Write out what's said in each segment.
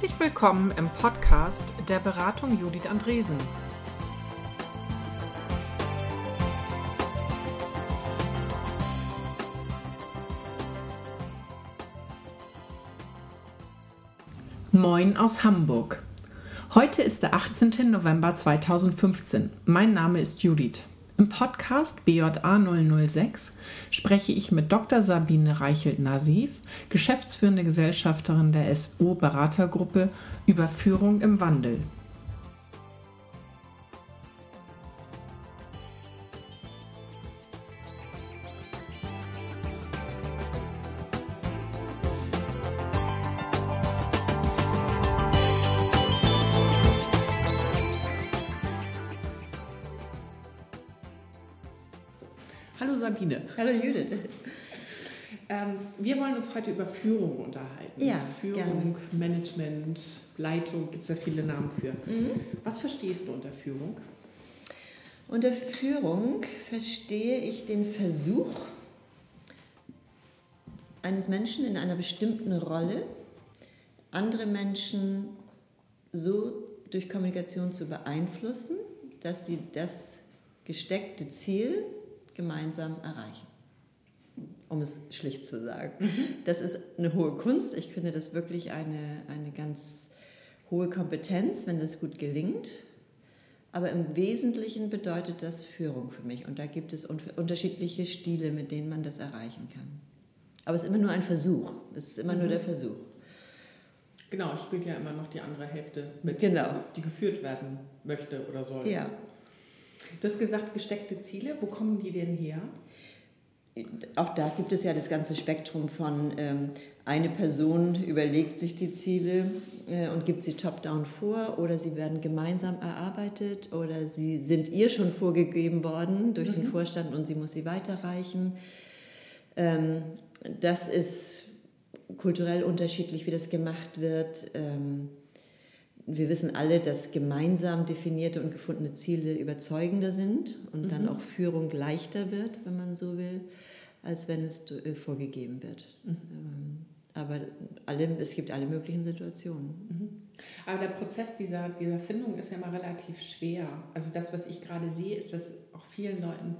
Herzlich willkommen im Podcast der Beratung Judith Andresen. Moin aus Hamburg. Heute ist der 18. November 2015. Mein Name ist Judith. Im Podcast BJA 006 spreche ich mit Dr. Sabine Reichelt-Nasif, geschäftsführende Gesellschafterin der SO Beratergruppe, über Führung im Wandel. Hallo Judith. Ähm, wir wollen uns heute über Führung unterhalten. Ja, Führung, gerne. Management, Leitung, gibt es ja viele Namen für. Was verstehst du unter Führung? Unter Führung verstehe ich den Versuch eines Menschen in einer bestimmten Rolle, andere Menschen so durch Kommunikation zu beeinflussen, dass sie das gesteckte Ziel gemeinsam erreichen. Um es schlicht zu sagen. Das ist eine hohe Kunst. Ich finde das wirklich eine, eine ganz hohe Kompetenz, wenn das gut gelingt. Aber im Wesentlichen bedeutet das Führung für mich. Und da gibt es un unterschiedliche Stile, mit denen man das erreichen kann. Aber es ist immer nur ein Versuch. Es ist immer nur der Versuch. Genau, es spielt ja immer noch die andere Hälfte mit, Genau. die geführt werden möchte oder soll. Ja. Du hast gesagt, gesteckte Ziele. Wo kommen die denn her? Auch da gibt es ja das ganze Spektrum von ähm, eine Person überlegt sich die Ziele äh, und gibt sie top-down vor oder sie werden gemeinsam erarbeitet oder sie sind ihr schon vorgegeben worden durch den Vorstand und sie muss sie weiterreichen. Ähm, das ist kulturell unterschiedlich, wie das gemacht wird. Ähm, wir wissen alle, dass gemeinsam definierte und gefundene Ziele überzeugender sind und dann auch Führung leichter wird, wenn man so will, als wenn es äh, vorgegeben wird. Ähm, Aber alle, es gibt alle möglichen Situationen. Aber der Prozess dieser, dieser Findung ist ja immer relativ schwer. Also das, was ich gerade sehe, ist, dass auch vielen Leuten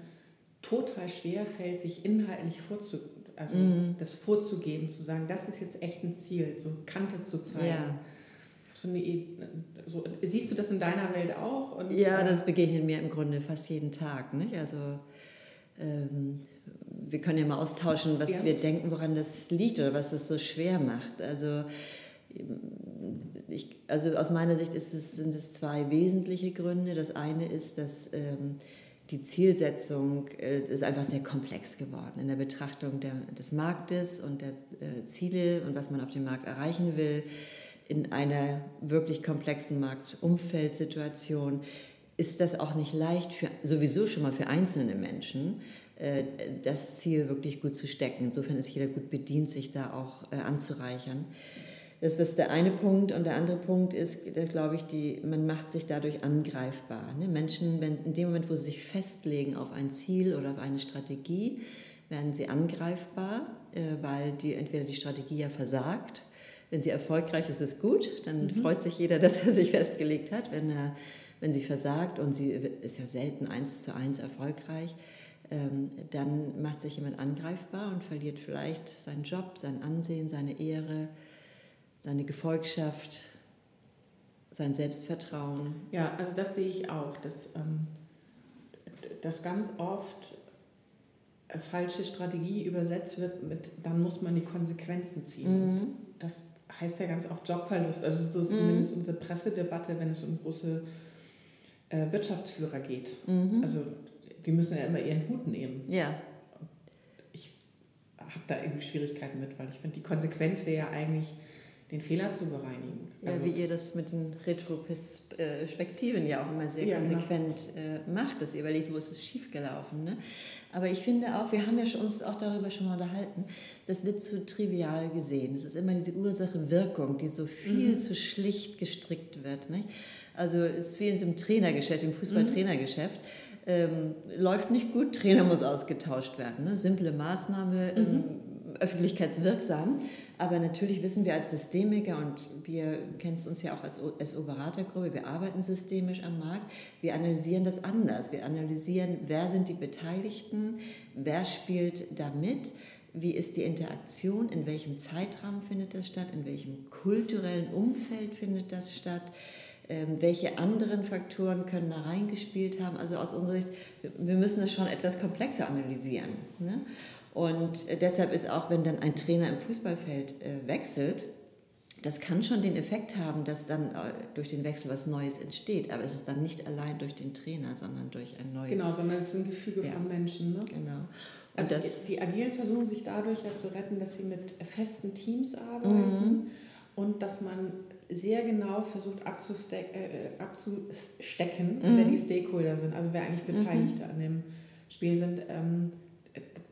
total schwer fällt, sich inhaltlich vorzu, also das vorzugeben, zu sagen, das ist jetzt echt ein Ziel, so Kante zu zeigen. Ja. So eine, I- so, siehst du das in deiner Welt auch? Und, Ja, äh, das begegnet mir im Grunde fast jeden Tag. Nicht? Also ähm, wir können ja mal austauschen, was Ja. wir denken, woran das liegt oder was es so schwer macht. Also, ich, also aus meiner Sicht es, sind es zwei wesentliche Gründe. Das eine ist, dass ähm, die Zielsetzung äh, ist einfach sehr komplex geworden in der Betrachtung der, des Marktes und der äh, Ziele und was man auf dem Markt erreichen will. In einer wirklich komplexen Marktumfeldsituation ist das auch nicht leicht, für, sowieso schon mal für einzelne Menschen, äh, das Ziel wirklich gut zu stecken. Insofern ist jeder gut bedient, sich da auch äh, anzureichern. Das ist der eine Punkt. Und der andere Punkt ist, da glaube ich, die, man macht sich dadurch angreifbar. Ne? Menschen, wenn, in dem Moment, wo sie sich festlegen auf ein Ziel oder auf eine Strategie, werden sie angreifbar, äh, weil die, entweder die Strategie ja versagt. Wenn sie erfolgreich ist, ist es gut. Dann freut sich jeder, dass er sich festgelegt hat. Wenn, er, wenn sie versagt und sie ist ja selten eins zu eins erfolgreich, ähm, dann macht sich jemand angreifbar und verliert vielleicht seinen Job, sein Ansehen, seine Ehre, seine Gefolgschaft, sein Selbstvertrauen. Ja, also das sehe ich auch, dass, ähm, dass ganz oft äh, falsche Strategie übersetzt wird mit, dann muss man die Konsequenzen ziehen. Mhm. Das heißt ja ganz oft Jobverlust. Also so ist zumindest unsere Pressedebatte, wenn es um große äh, Wirtschaftsführer geht. Mhm. Also die müssen ja immer ihren Hut nehmen. Ja, Ich habe da irgendwie Schwierigkeiten mit, weil ich finde, die Konsequenz wäre ja eigentlich, den Fehler zu bereinigen. ja Also- wie ihr das mit den Retroperspektiven ja auch immer sehr Ja, genau. konsequent äh, macht, dass ihr überlegt, wo ist es schiefgelaufen. Ne? Aber ich finde auch, wir haben ja uns auch darüber schon mal unterhalten, das wird zu trivial gesehen. Es ist immer diese Ursache-Wirkung, die so viel Mhm. zu schlicht gestrickt wird. Nicht? Also es ist wie in diesem Trainergeschäft, im Fußballtrainergeschäft. Ähm, läuft nicht gut, Trainer muss ausgetauscht werden. Ne? Simple Maßnahme, ähm, öffentlichkeitswirksam. Aber natürlich wissen wir als Systemiker und wir kennen uns ja auch als SO-Beratergruppe, wir arbeiten systemisch am Markt, wir analysieren das anders. Wir analysieren, wer sind die Beteiligten, wer spielt da mit, wie ist die Interaktion, in welchem Zeitraum findet das statt, in welchem kulturellen Umfeld findet das statt ähm, welche anderen Faktoren können da reingespielt haben. Also aus unserer Sicht, wir müssen das schon etwas komplexer analysieren. Ne? Und deshalb ist auch, wenn dann ein Trainer im Fußballfeld äh, wechselt, das kann schon den Effekt haben, dass dann äh, durch den Wechsel was Neues entsteht. Aber es ist dann nicht allein durch den Trainer, sondern durch ein neues. Genau, sondern es ist ein Gefüge ja. von Menschen. Ne? Genau. Und also das, die, die Agilen versuchen sich dadurch ja zu retten, dass sie mit festen Teams arbeiten mhm. und dass man sehr genau versucht abzuste äh, abzustecken, mhm. wer die Stakeholder sind, also wer eigentlich Beteiligte mhm. an dem Spiel sind, ähm,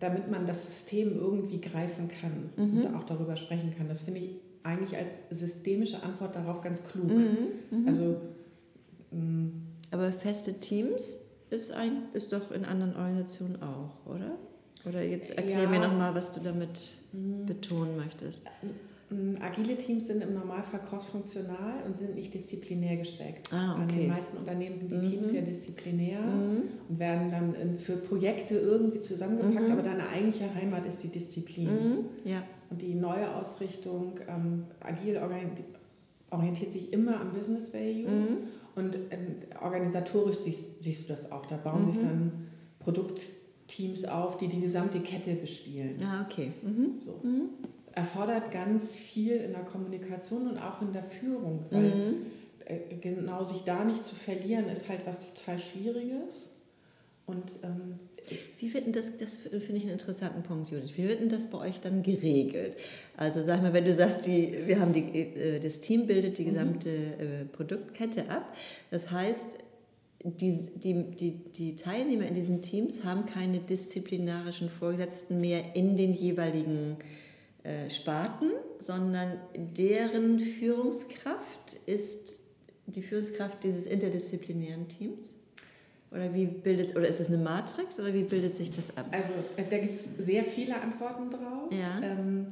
damit man das System irgendwie greifen kann mhm. und auch darüber sprechen kann. Das finde ich eigentlich als systemische Antwort darauf ganz klug. Mhm. Mhm. Also, mm. Aber feste Teams ist, ein, ist doch in anderen Organisationen auch, oder? Oder jetzt erklär ja. mir nochmal, was du damit mhm. betonen möchtest. Mm, agile Teams sind im Normalfall cross-funktional und sind nicht disziplinär gesteckt. Ah, okay. An den meisten Unternehmen sind die mhm. Teams ja disziplinär mhm. und werden dann für Projekte irgendwie zusammengepackt, mhm. aber deine eigentliche Heimat ist die Disziplin. Mhm. Ja. Und die neue Ausrichtung, ähm, agil orientiert sich immer am Business Value mhm. und äh, organisatorisch siehst, siehst, du das auch. Da bauen sich mhm. dann Produktteams auf, die die gesamte Kette bespielen. Ah, okay. So erfordert ganz viel in der Kommunikation und auch in der Führung, weil mhm. Äh, genau sich da nicht zu verlieren, ist halt was total Schwieriges. Und ähm, wie wird denn das, das finde ich einen interessanten Punkt, Judith, wie wird denn das bei euch dann geregelt? Also sag mal, wenn du sagst, die, wir haben die, äh, das Team bildet die mhm. gesamte mhm. Produktkette ab, das heißt, die, die, die, die Teilnehmer in diesen Teams haben keine disziplinarischen Vorgesetzten mehr in den jeweiligen äh, Sparten, sondern deren Führungskraft ist die Führungskraft dieses interdisziplinären Teams? Oder wie bildet oder ist es eine Matrix oder wie bildet sich das ab? Also äh, da gibt es sehr viele Antworten drauf. Ja. Ähm,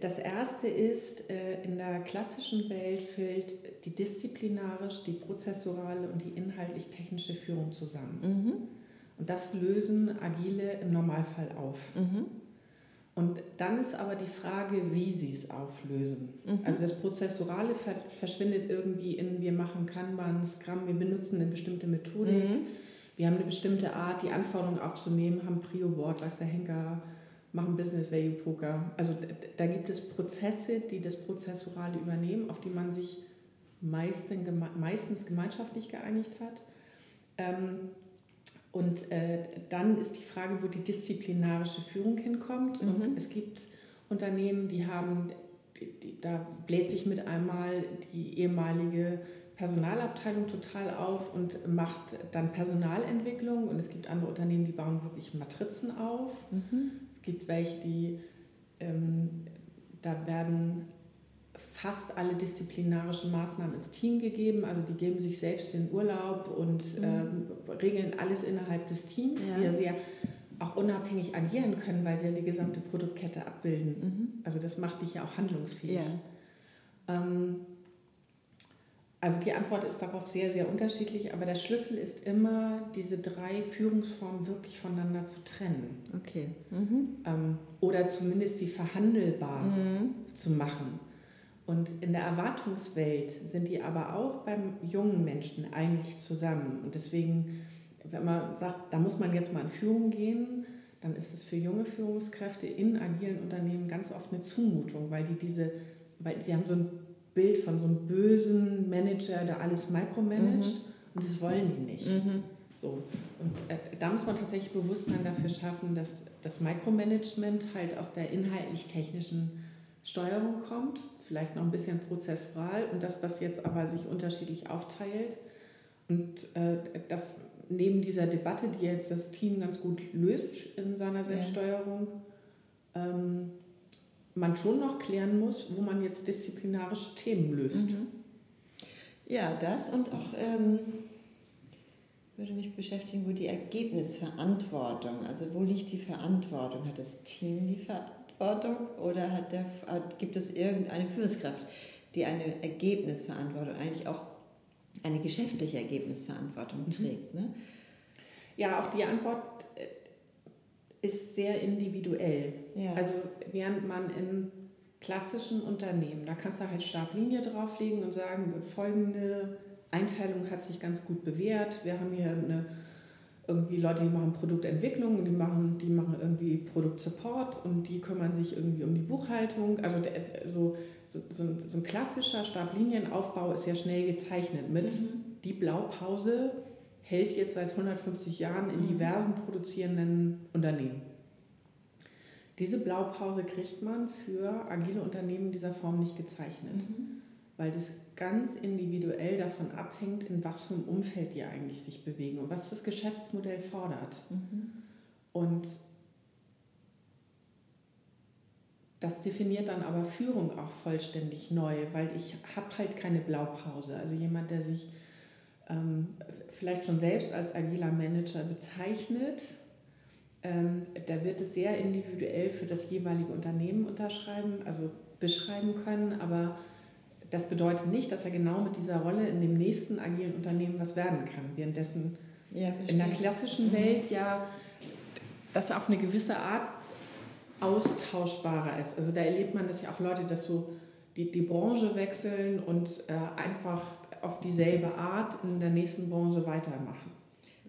das erste ist, äh, in der klassischen Welt fällt die disziplinarisch, die prozessuale und die inhaltlich-technische Führung zusammen. Mhm. Und das lösen Agile im Normalfall auf. Mhm. Und dann ist aber die Frage, wie sie es auflösen. Mhm. Also das Prozessorale verschwindet irgendwie in, wir machen Kanban, Scrum, wir benutzen eine bestimmte Methodik, mhm. wir haben eine bestimmte Art, die Anforderungen aufzunehmen, haben Prio-Board, weiß der Henker, machen Business Value Poker. Also da gibt es Prozesse, die das Prozessorale übernehmen, auf die man sich meistens gemeinschaftlich geeinigt hat. Ähm, und äh, dann ist die Frage, wo die disziplinarische Führung hinkommt. Mhm. Und es gibt Unternehmen, die haben, die, die, da bläht sich mit einmal die ehemalige Personalabteilung total auf und macht dann Personalentwicklung. Und es gibt andere Unternehmen, die bauen wirklich Matrizen auf. Mhm. Es gibt welche, die ähm, da werden fast alle disziplinarischen Maßnahmen ins Team gegeben. Also die geben sich selbst den Urlaub und mhm. äh, regeln alles innerhalb des Teams, ja. die ja sehr auch unabhängig agieren können, weil sie ja die gesamte Produktkette abbilden. Mhm. Also das macht dich ja auch handlungsfähig. Ja. Ähm, also die Antwort ist darauf sehr, sehr unterschiedlich, aber der Schlüssel ist immer, diese drei Führungsformen wirklich voneinander zu trennen. Okay. Mhm. Ähm, oder zumindest sie verhandelbar mhm. zu machen. Und in der Erwartungswelt sind die aber auch beim jungen Menschen eigentlich zusammen. Und deswegen, wenn man sagt, da muss man jetzt mal in Führung gehen, dann ist es für junge Führungskräfte in agilen Unternehmen ganz oft eine Zumutung, weil die diese, weil die haben so ein Bild von so einem bösen Manager, der alles micromanagt mhm. und das wollen die nicht. Mhm. So. Und äh, da muss man tatsächlich Bewusstsein dafür schaffen, dass das Micromanagement halt aus der inhaltlich-technischen Steuerung kommt vielleicht noch ein bisschen prozessual und dass das jetzt aber sich unterschiedlich aufteilt und äh, dass neben dieser Debatte, die jetzt das Team ganz gut löst in seiner Selbststeuerung, ähm, man schon noch klären muss, wo man jetzt disziplinarische Themen löst. Mhm. Ja, das und auch ähm, würde mich beschäftigen, wo die Ergebnisverantwortung, also wo liegt die Verantwortung? Hat das Team die Verantwortung? Verantwortung oder hat der, hat, gibt es irgendeine Führungskraft, die eine Ergebnisverantwortung, eigentlich auch eine geschäftliche Ergebnisverantwortung mhm. trägt? Ne? Ja, auch die Antwort äh, ist sehr individuell. Ja. Also während man in klassischen Unternehmen, da kannst du halt Stablinie drauflegen und sagen, folgende Einteilung hat sich ganz gut bewährt. Wir haben hier eine, irgendwie Leute, die machen Produktentwicklung und die machen, die machen irgendwie Produktsupport und die kümmern sich irgendwie um die Buchhaltung. Also so, so, so, ein, so ein klassischer Stablienienaufbau ist ja schnell gezeichnet mit mhm. die Blaupause hält jetzt seit 150 Jahren in mhm. diversen produzierenden Unternehmen. Diese Blaupause kriegt man für agile Unternehmen dieser Form nicht gezeichnet, mhm. Weil das ganz individuell davon abhängt, in was für einem Umfeld die eigentlich sich bewegen und was das Geschäftsmodell fordert. Mhm. Und das definiert dann aber Führung auch vollständig neu, weil ich habe halt keine Blaupause. Also jemand, der sich ähm, vielleicht schon selbst als agiler Manager bezeichnet, ähm, da wird es sehr individuell für das jeweilige Unternehmen unterschreiben, also beschreiben können, aber das bedeutet nicht, dass er genau mit dieser Rolle in dem nächsten agilen Unternehmen was werden kann. Währenddessen ja, in der klassischen mhm. Welt ja das auf eine gewisse Art austauschbarer ist. Also da erlebt man das ja auch Leute, dass so die, die Branche wechseln und äh, einfach auf dieselbe Art in der nächsten Branche weitermachen.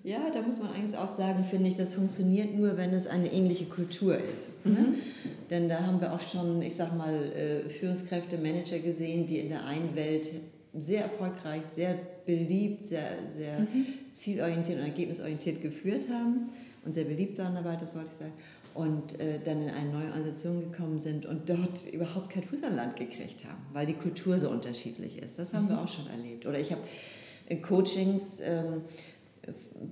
Ja, da muss man eigentlich auch sagen, finde ich, das funktioniert nur, wenn es eine ähnliche Kultur ist. Ne? Mhm. Ne? Denn da haben wir auch schon, ich sag mal, äh, Führungskräfte, Manager gesehen, die in der einen Welt sehr erfolgreich, sehr beliebt, sehr, sehr mhm. zielorientiert und ergebnisorientiert geführt haben und sehr beliebt waren dabei, das wollte ich sagen und äh, dann in eine neue Organisation gekommen sind und dort überhaupt kein Fuß an Land gekriegt haben, weil die Kultur so unterschiedlich ist. Das haben mhm. wir auch schon erlebt. Oder ich habe in Coachings, ähm,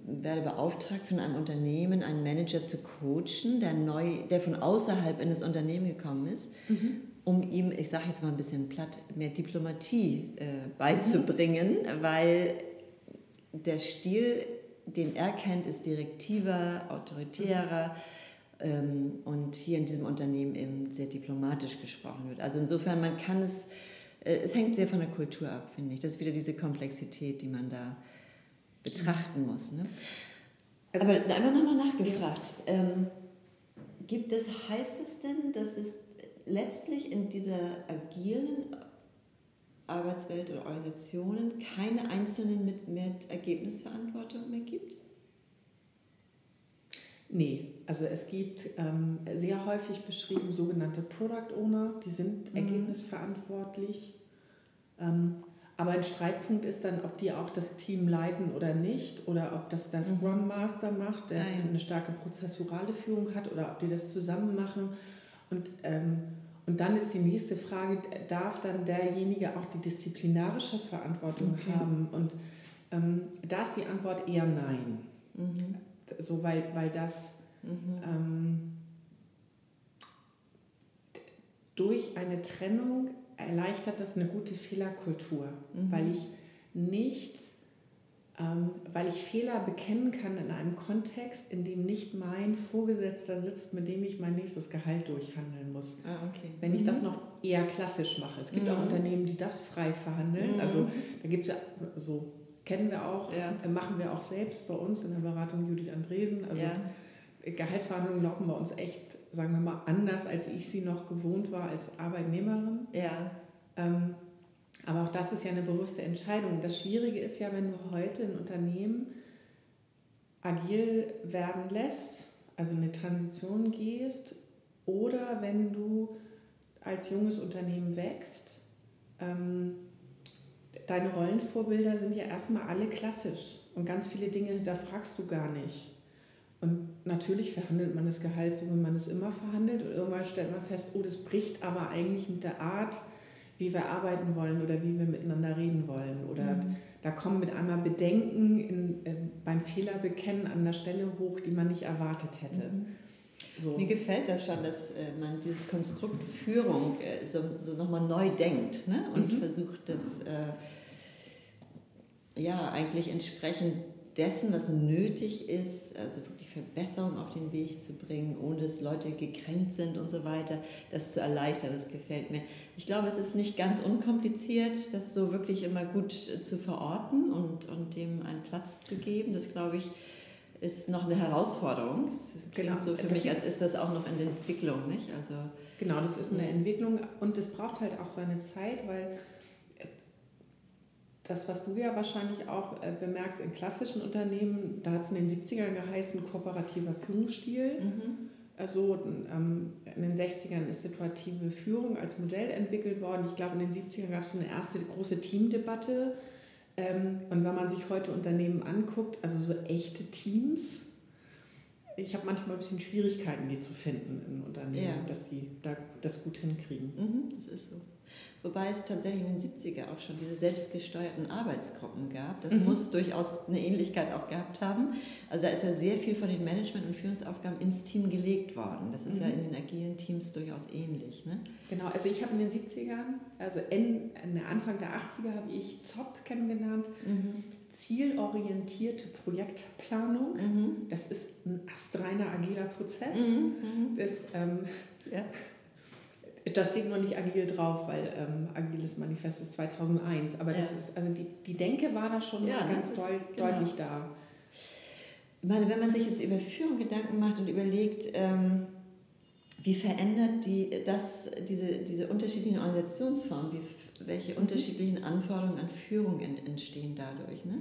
werde beauftragt von einem Unternehmen, einen Manager zu coachen, der, neu, der von außerhalb in das Unternehmen gekommen ist, mhm. um ihm, ich sage jetzt mal ein bisschen platt, mehr Diplomatie äh, beizubringen, mhm. weil der Stil, den er kennt, ist direktiver, autoritärer. Mhm ähm, und hier in diesem Unternehmen eben sehr diplomatisch gesprochen wird. Also insofern, man kann es, äh, es hängt sehr von der Kultur ab, finde ich. Das ist wieder diese Komplexität, die man da betrachten muss. Ne? Also, Aber einmal nochmal nachgefragt. Ja. Ähm, gibt es, heißt es denn, dass es letztlich in dieser agilen Arbeitswelt oder Organisationen keine Einzelnen mit, mit Ergebnisverantwortung mehr gibt? Nee, also es gibt ähm, sehr häufig beschrieben sogenannte Product Owner, die sind mhm. ergebnisverantwortlich. Ähm, aber ein Streitpunkt ist dann, ob die auch das Team leiten oder nicht, oder ob das der mhm. Scrum Master macht, der ja. eine starke prozessurale Führung hat, oder ob die das zusammen machen. Und, ähm, und dann ist die nächste Frage, darf dann derjenige auch die disziplinarische Verantwortung okay. haben? Und ähm, da ist die Antwort eher nein. Mhm so weil, weil das mhm. ähm, durch eine Trennung erleichtert das eine gute Fehlerkultur, mhm. weil ich nicht, ähm, weil ich Fehler bekennen kann in einem Kontext, in dem nicht mein Vorgesetzter sitzt, mit dem ich mein nächstes Gehalt durchhandeln muss. Ah, okay. Wenn ich mhm. das noch eher klassisch mache. Es gibt auch mhm. Unternehmen, die das frei verhandeln. Also mhm. da gibt es ja so kennen wir auch, ja. Machen wir auch selbst bei uns in der Beratung Judith Andresen. Also ja. Gehaltsverhandlungen laufen bei uns echt, sagen wir mal, anders, als ich sie noch gewohnt war als Arbeitnehmerin. Ja. Ähm, aber auch das ist ja eine bewusste Entscheidung. Das Schwierige ist ja, wenn du heute ein Unternehmen agil werden lässt, also eine Transition gehst, oder wenn du als junges Unternehmen wächst, ähm, deine Rollenvorbilder sind ja erstmal alle klassisch und ganz viele Dinge, da fragst du gar nicht. Und natürlich verhandelt man das Gehalt so, wie man es immer verhandelt. Und irgendwann stellt man fest, oh, das bricht aber eigentlich mit der Art, wie wir arbeiten wollen oder wie wir miteinander reden wollen. Oder mhm. da kommen mit einmal Bedenken in, äh, beim Fehlerbekennen an der Stelle hoch, die man nicht erwartet hätte. Mhm. So. Mir gefällt das schon, dass äh, man dieses Konstrukt Führung äh, so, so nochmal neu denkt ne? und mhm. versucht, das äh, ja eigentlich entsprechend dessen, was nötig ist, also wirklich Verbesserungen auf den Weg zu bringen, ohne dass Leute gekränkt sind und so weiter, das zu erleichtern, das gefällt mir. Ich glaube, es ist nicht ganz unkompliziert, das so wirklich immer gut zu verorten und, und dem einen Platz zu geben. Das, glaube ich, ist noch eine Herausforderung. Es klingt genau. so für mich, als ist das auch noch in der Entwicklung, nicht? Also, genau, das ist eine Entwicklung und es braucht halt auch seine Zeit, weil das, was du ja wahrscheinlich auch äh, bemerkst in klassischen Unternehmen, da hat es in den 70ern geheißen, kooperativer Führungsstil. Mhm. Also ähm, in den 60ern ist situative Führung als Modell entwickelt worden. Ich glaube, in den 70ern gab es so eine erste große Teamdebatte. Ähm, und wenn man sich heute Unternehmen anguckt, also so echte Teams, ich habe manchmal ein bisschen Schwierigkeiten, die zu finden in Unternehmen, ja. dass die da das gut hinkriegen. Mhm, das ist so. Wobei es tatsächlich in den 70er auch schon diese selbstgesteuerten Arbeitsgruppen gab. Das mhm. muss durchaus eine Ähnlichkeit auch gehabt haben. Also da ist ja sehr viel von den Management- und Führungsaufgaben ins Team gelegt worden. Das ist mhm. ja in den agilen Teams durchaus ähnlich. Ne? Genau, also ich habe in den 70ern, also in, Anfang der 80er habe ich ZOP kennengelernt. Mhm. Zielorientierte Projektplanung. Mhm. Das ist ein astreiner agiler Prozess. Mhm. Mhm. Das, ähm, ja da steht nur nicht agil drauf, weil ähm, agiles Manifest ist 2001. Aber das ist, also die, die Denke war da schon ja, ganz deut, genau. deutlich da. Ich meine, wenn man sich jetzt über Führung Gedanken macht und überlegt, ähm, wie verändert die, das, diese, diese unterschiedlichen Organisationsformen, wie, welche mhm. unterschiedlichen Anforderungen an Führung entstehen dadurch. Ne?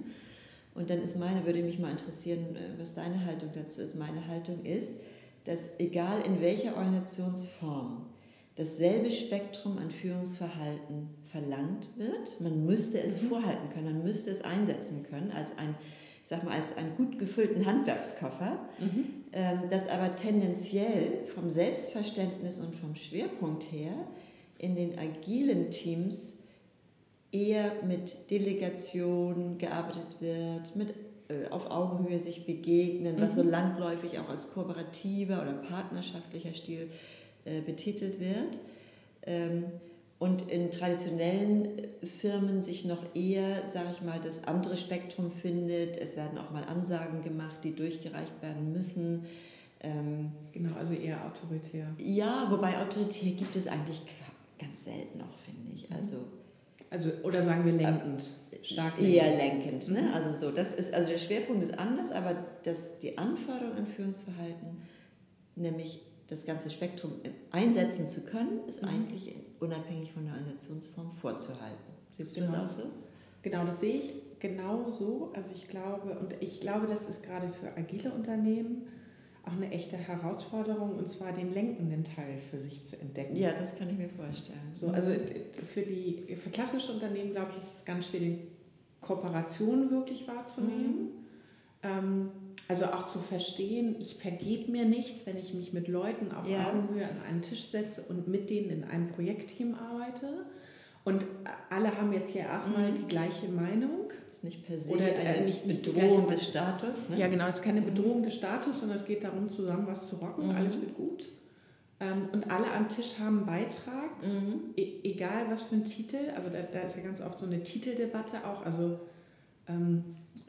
Und dann ist meine, würde mich mal interessieren, äh, was deine Haltung dazu ist. Meine Haltung ist, dass egal in welcher Organisationsform, dasselbe Spektrum an Führungsverhalten verlangt wird. Man müsste es mhm. vorhalten können, man müsste es einsetzen können als ein, ich sag mal, als einen gut gefüllten Handwerkskoffer, mhm. ähm, das aber tendenziell vom Selbstverständnis und vom Schwerpunkt her in den agilen Teams eher mit Delegation gearbeitet wird, mit äh, auf Augenhöhe sich begegnen, was so mhm. landläufig auch als kooperativer oder partnerschaftlicher Stil äh, betitelt wird. Ähm, und in traditionellen Firmen sich noch eher, sage ich mal, das andere Spektrum findet. Es werden auch mal Ansagen gemacht, die durchgereicht werden müssen. Ähm, genau, also eher autoritär. Ja, wobei autoritär gibt es eigentlich ganz selten noch, finde ich. Mhm. Also, also oder sagen wir lenkend. Äh, stark lenkend. Eher lenkend. Ne? Mhm. Also so, das ist, also der Schwerpunkt ist anders, aber das, die Anforderung an Führungsverhalten, nämlich das ganze Spektrum einsetzen zu können, ist mhm. eigentlich unabhängig von der Organisationsform vorzuhalten. Siehst du genau. das auch so? Genau, das sehe ich genau so. Also ich glaube, und ich glaube, das ist gerade für agile Unternehmen auch eine echte Herausforderung, und zwar den lenkenden Teil für sich zu entdecken. Ja, das kann ich mir vorstellen. So, also für die für klassische Unternehmen, glaube ich, ist es ganz schwer, die Kooperation wirklich wahrzunehmen. Mhm. Ähm, also auch zu verstehen, ich vergebe mir nichts, wenn ich mich mit Leuten auf ja. Augenhöhe an einen Tisch setze und mit denen in einem Projektteam arbeite. Und alle haben jetzt hier erstmal mhm. die gleiche Meinung. Das ist nicht per se Oder, äh, eine nicht Bedrohung des Status. Ne? Ja, genau, es ist keine Bedrohung des Status, sondern es geht darum, zusammen was zu rocken. Mhm. Alles wird gut. Ähm, und alle am Tisch haben einen Beitrag, mhm. e egal was für ein Titel. Also da, da, ist ja ganz oft so eine Titeldebatte auch. Also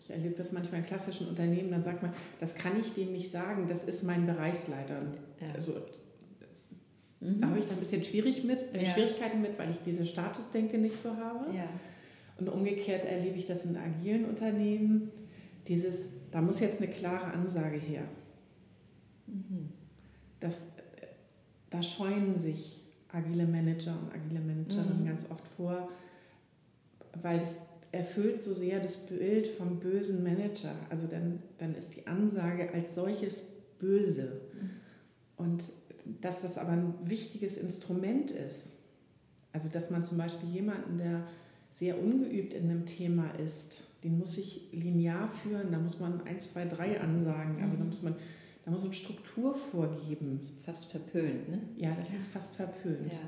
ich erlebe das manchmal in klassischen Unternehmen, dann sagt man, das kann ich dem nicht sagen, das ist mein Bereichsleiter. Ja. Also, mhm. Da habe ich dann ein bisschen schwierig mit, äh, ja. Schwierigkeiten mit, weil ich diese Statusdenke nicht so habe. Ja. Und umgekehrt erlebe ich das in agilen Unternehmen, dieses, da muss jetzt eine klare Ansage her. Mhm. Das, da scheuen sich agile Manager und agile Managerinnen mhm. ganz oft vor, weil das erfüllt so sehr das Bild vom bösen Manager. Also dann, dann ist die Ansage als solches böse. Und dass das aber ein wichtiges Instrument ist. Also dass man zum Beispiel jemanden, der sehr ungeübt in einem Thema ist, den muss ich linear führen, da muss man eins, zwei, drei ansagen. Also da muss man, da muss man Struktur vorgeben. Das ist fast verpönt, ne? Ja, das ja. ist fast verpönt. Ja.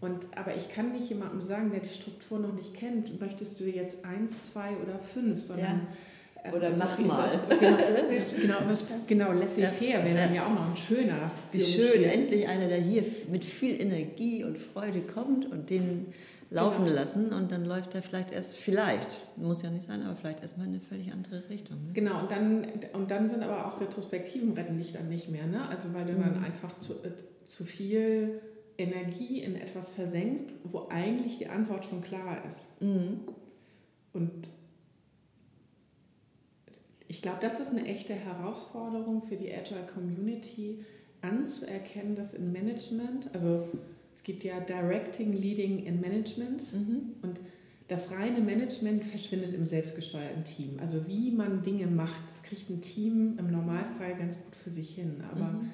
Und, aber ich kann nicht jemandem sagen, der die Struktur noch nicht kennt, möchtest du jetzt eins, zwei oder fünf, sondern ja. Oder äh, mach mal. Genau, was, genau, was, genau laissez-faire wäre dann ja auch noch ein schöner Wie schön, endlich einer, der hier mit viel Energie und Freude kommt und den laufen genau. lassen und dann läuft er vielleicht erst, vielleicht, muss ja nicht sein, aber vielleicht erstmal in eine völlig andere Richtung. Ne? Genau, und dann, und dann sind aber auch Retrospektiven retten dich dann nicht mehr, ne? Also weil du mhm. dann einfach zu, äh, zu viel Energie in etwas versenkst, wo eigentlich die Antwort schon klar ist. Mhm. Und ich glaube, das ist eine echte Herausforderung für die Agile Community, anzuerkennen, dass in Management, also es gibt ja Directing, Leading in Management mhm. und das reine Management verschwindet im selbstgesteuerten Team. Also wie man Dinge macht, das kriegt ein Team im Normalfall ganz gut für sich hin. Aber mhm.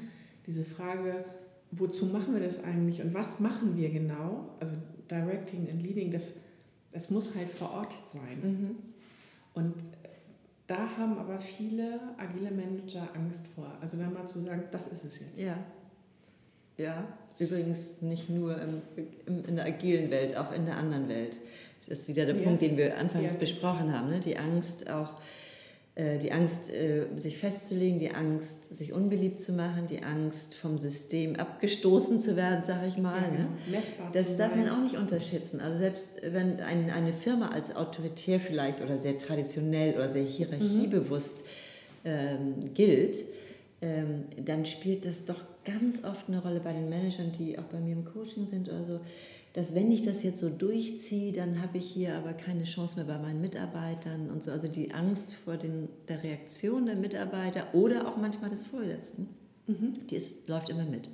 diese Frage, wozu machen wir das eigentlich und was machen wir genau, also Directing und Leading, das, das muss halt verortet sein. Mhm. Und da haben aber viele agile Manager Angst vor. Also dann mal zu sagen, das ist es jetzt. Ja. Ja, übrigens nicht nur im, im, in der agilen Welt, auch in der anderen Welt. Das ist wieder der ja. Punkt, den wir anfangs ja. besprochen haben. Ne? Die Angst auch, die Angst, äh, sich festzulegen, die Angst, sich unbeliebt zu machen, die Angst, vom System abgestoßen zu werden, sage ich mal. Ja, ne? Genau. Das darf man auch nicht unterschätzen. Also selbst wenn ein, eine Firma als autoritär vielleicht oder sehr traditionell oder sehr hierarchiebewusst mhm. ähm, gilt, ähm, dann spielt das doch ganz oft eine Rolle bei den Managern, die auch bei mir im Coaching sind oder so, dass wenn ich das jetzt so durchziehe, dann habe ich hier aber keine Chance mehr bei meinen Mitarbeitern und so. Also die Angst vor den, der Reaktion der Mitarbeiter oder auch manchmal des Vorgesetzten, mhm. die ist, läuft immer mit.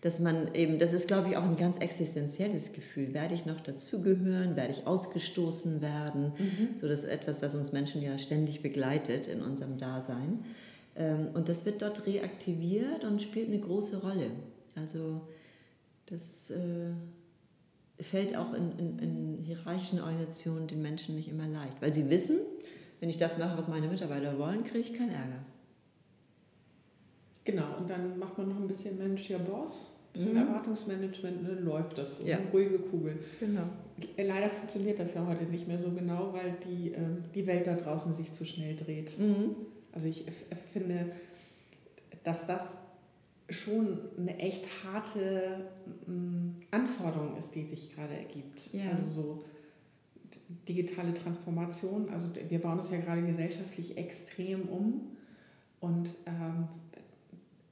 Dass man eben, das ist glaube ich auch ein ganz existenzielles Gefühl. Werde ich noch dazugehören? Werde ich ausgestoßen werden? Mhm. So, das ist etwas, was uns Menschen ja ständig begleitet in unserem Dasein. Ähm, und das wird dort reaktiviert und spielt eine große Rolle. Also das äh, fällt auch in, in, in hierarchischen Organisationen den Menschen nicht immer leicht, weil sie wissen, wenn ich das mache, was meine Mitarbeiter wollen, kriege ich keinen Ärger. Genau, und dann macht man noch ein bisschen Mensch, ja Boss, ein bisschen mhm. Erwartungsmanagement, dann läuft das so, ja. eine ruhige Kugel. Genau. Leider funktioniert das ja heute nicht mehr so genau, weil die, äh, die Welt da draußen sich zu schnell dreht. Mhm. Also ich finde, dass das schon eine echt harte Anforderung ist, die sich gerade ergibt. Ja. Also so digitale Transformation. Also wir bauen uns ja gerade gesellschaftlich extrem um und ähm,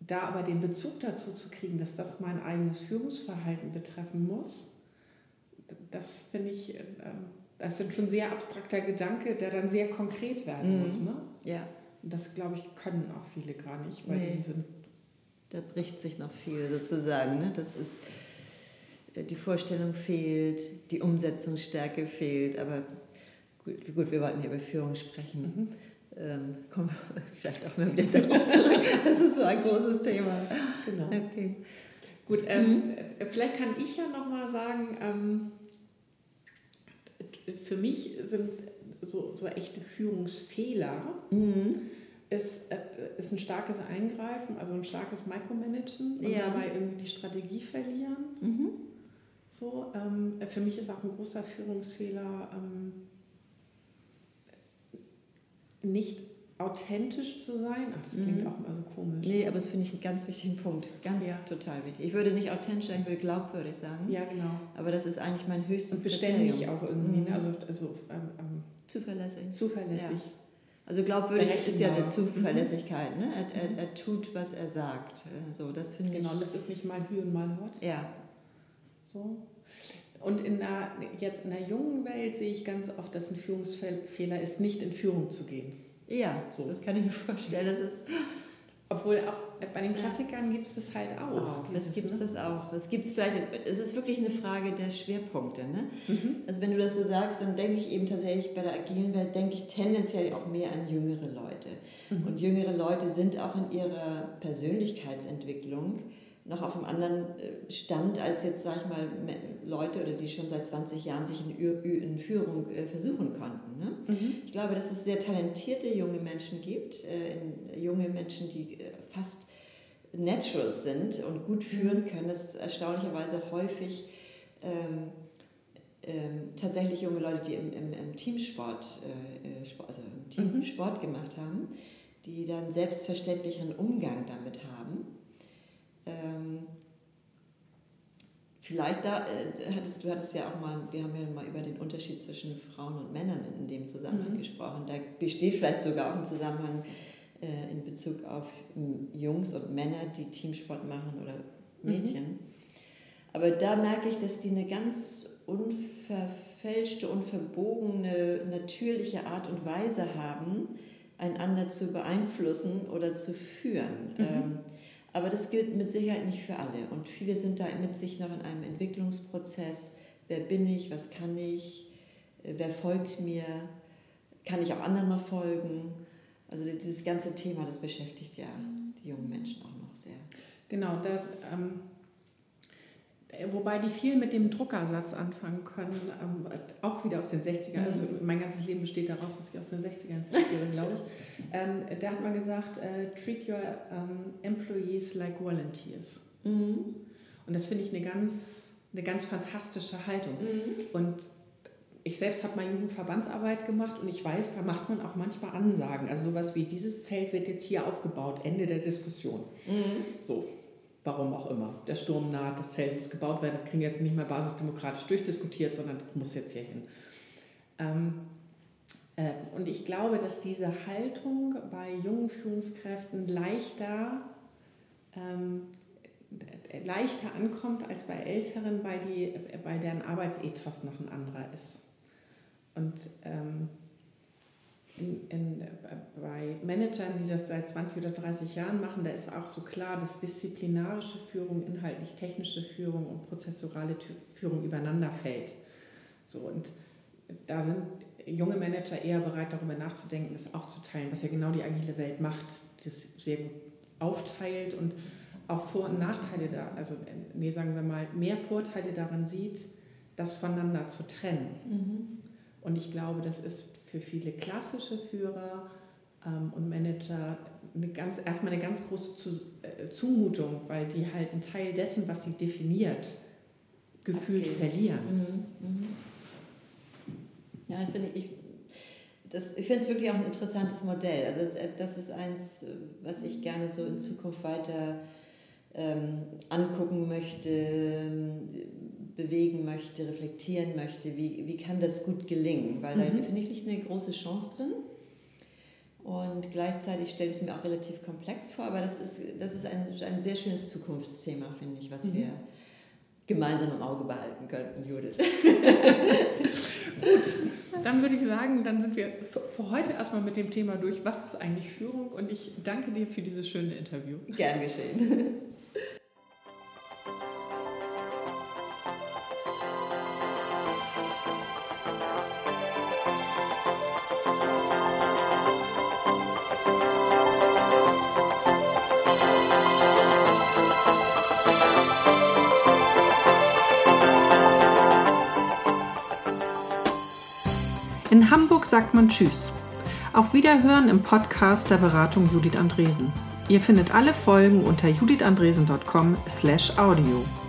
da aber den Bezug dazu zu kriegen, dass das mein eigenes Führungsverhalten betreffen muss, das finde ich, äh, das ist schon sehr abstrakter Gedanke, der dann sehr konkret werden mhm. muss. Ne? Ja. Das, glaube ich, können auch viele gar nicht, weil nee. die sind. Da bricht sich noch viel sozusagen. Ne? Das ist, äh, die Vorstellung fehlt, die Umsetzungsstärke fehlt, aber gut, gut wir wollten hier über Führung sprechen. Mhm. Ähm, kommen wir vielleicht auch mal wieder darauf zurück. Das ist so ein großes Thema. Genau. Okay. Gut, ähm, mhm. vielleicht kann ich ja nochmal sagen, ähm, für mich sind so, so echte Führungsfehler, mhm. ist, äh, ist ein starkes Eingreifen, also ein starkes Micromanagen und ja. dabei irgendwie die Strategie verlieren. Mhm. So, ähm, für mich ist auch ein großer Führungsfehler, ähm, nicht authentisch zu sein. Ach, das klingt mhm. auch immer so komisch. Nee, aber das finde ich einen ganz wichtigen Punkt. Ganz ja. total wichtig. Ich würde nicht authentisch sein, ich würde glaubwürdig sagen. Ja, genau. Aber das ist eigentlich mein höchstes Und beständig Kriterium. auch irgendwie. Ne? Mhm. Also, also ähm, ähm, zuverlässig. Zuverlässig. Ja. Also glaubwürdig ist ja eine Zuverlässigkeit. Ne? Er, er, er, tut, was er sagt. So, das finde genau, ich. das ist nicht mal Hü und mal Hort. Ja. So. Und in der, jetzt in der jungen Welt sehe ich ganz oft, dass ein Führungsfehler ist, nicht in Führung zu gehen. Ja, so. das kann ich mir vorstellen. Das ist obwohl auch bei den Klassikern gibt es das halt auch. Oh, das gibt es ne? das auch. Es gibt vielleicht, es ist wirklich eine Frage der Schwerpunkte. Ne? Mhm. Also wenn du das so sagst, dann denke ich eben tatsächlich bei der agilen Welt, denke ich tendenziell auch mehr an jüngere Leute. Mhm. Und jüngere Leute sind auch in ihrer Persönlichkeitsentwicklung noch auf einem anderen äh, Stand als jetzt, sag ich mal, Leute oder die schon seit 20 Jahren sich in, Führung äh, versuchen konnten. Ne? Mhm. Ich glaube, dass es sehr talentierte junge Menschen gibt, äh, junge Menschen, die fast Naturals sind und gut führen können, das erstaunlicherweise häufig ähm, ähm, tatsächlich junge Leute, die im, im, im Teamsport, äh, Sport, also im Team mhm. Sport gemacht haben, die dann selbstverständlicheren Umgang damit haben. Ähm, vielleicht da äh, hattest du hattest ja auch mal, wir haben ja mal über den Unterschied zwischen Frauen und Männern in dem Zusammenhang mhm. gesprochen. Da besteht vielleicht sogar auch ein Zusammenhang äh, in Bezug auf ähm, Jungs und Männer, die Teamsport machen oder Mädchen. Mhm. Aber da merke ich, dass die eine ganz unverfälschte, unverbogene, natürliche Art und Weise haben, einander zu beeinflussen oder zu führen. Mhm. Ähm, aber das gilt mit Sicherheit nicht für alle. Und viele sind da mit sich noch in einem Entwicklungsprozess. Wer bin ich? Was kann ich? Äh, wer folgt mir? Kann ich auch anderen mal folgen? Also dieses ganze Thema, das beschäftigt ja die jungen Menschen auch noch sehr. Genau, da, ähm, wobei die viel mit dem Druckersatz anfangen können, ähm, auch wieder aus den 60ern. Also mhm. mein ganzes Leben besteht daraus, dass ich aus den 60ern zitiere, glaube ich. Ähm, da hat man gesagt, äh, treat your um, employees like volunteers. Mhm. Und das finde ich eine ganz, eine ganz fantastische Haltung. Mhm. Und ich selbst habe mal Jugendverbandsarbeit gemacht und ich weiß, da macht man auch manchmal Ansagen. Also sowas wie, dieses Zelt wird jetzt hier aufgebaut, Ende der Diskussion. Mhm. So, warum auch immer. Der Sturm naht, das Zelt muss gebaut werden, das kriegen wir jetzt nicht mehr basisdemokratisch durchdiskutiert, sondern das muss jetzt hier hin. Ähm, äh, und ich glaube, dass diese Haltung bei jungen Führungskräften leichter ähm, leichter ankommt als bei Älteren, weil, die, weil deren Arbeitsethos noch ein anderer ist. Und ähm, in, in, bei Managern, die das seit 20 oder 30 Jahren machen, da ist auch so klar, dass disziplinarische Führung, inhaltlich technische Führung und prozessorale Führung übereinander fällt. So, und da sind junge Manager eher bereit, darüber nachzudenken, das aufzuteilen, was ja genau die agile Welt macht, das sehr gut aufteilt und auch Vor- und Nachteile da, also nee, sagen wir mal, mehr Vorteile daran sieht, das voneinander zu trennen. Mhm. Und ich glaube, das ist für viele klassische Führer ähm, und Manager eine ganz, erstmal eine ganz große äh, Zumutung, weil die halt einen Teil dessen, was sie definiert, gefühlt okay. verlieren. Mhm. Mhm. Ja, das finde ich, das, ich finde es wirklich auch ein interessantes Modell. Also das, das, ist eins, was ich gerne so in Zukunft weiter ähm, angucken möchte, bewegen möchte, reflektieren möchte, wie, wie kann das gut gelingen? Weil mhm. da finde ich liegt eine große Chance drin. Und gleichzeitig stelle ich es mir auch relativ komplex vor, aber das ist, das ist ein, ein sehr schönes Zukunftsthema, finde ich, was mhm. wir gemeinsam im Auge behalten könnten, Judith. Gut, dann würde ich sagen, dann sind wir für heute erstmal mit dem Thema durch, was ist eigentlich Führung und ich danke dir für dieses schöne Interview. Gern geschehen. Sagt man Tschüss. Auf Wiederhören im Podcast der Beratung Judith Andresen. Ihr findet alle Folgen unter judithandresen.com/audio.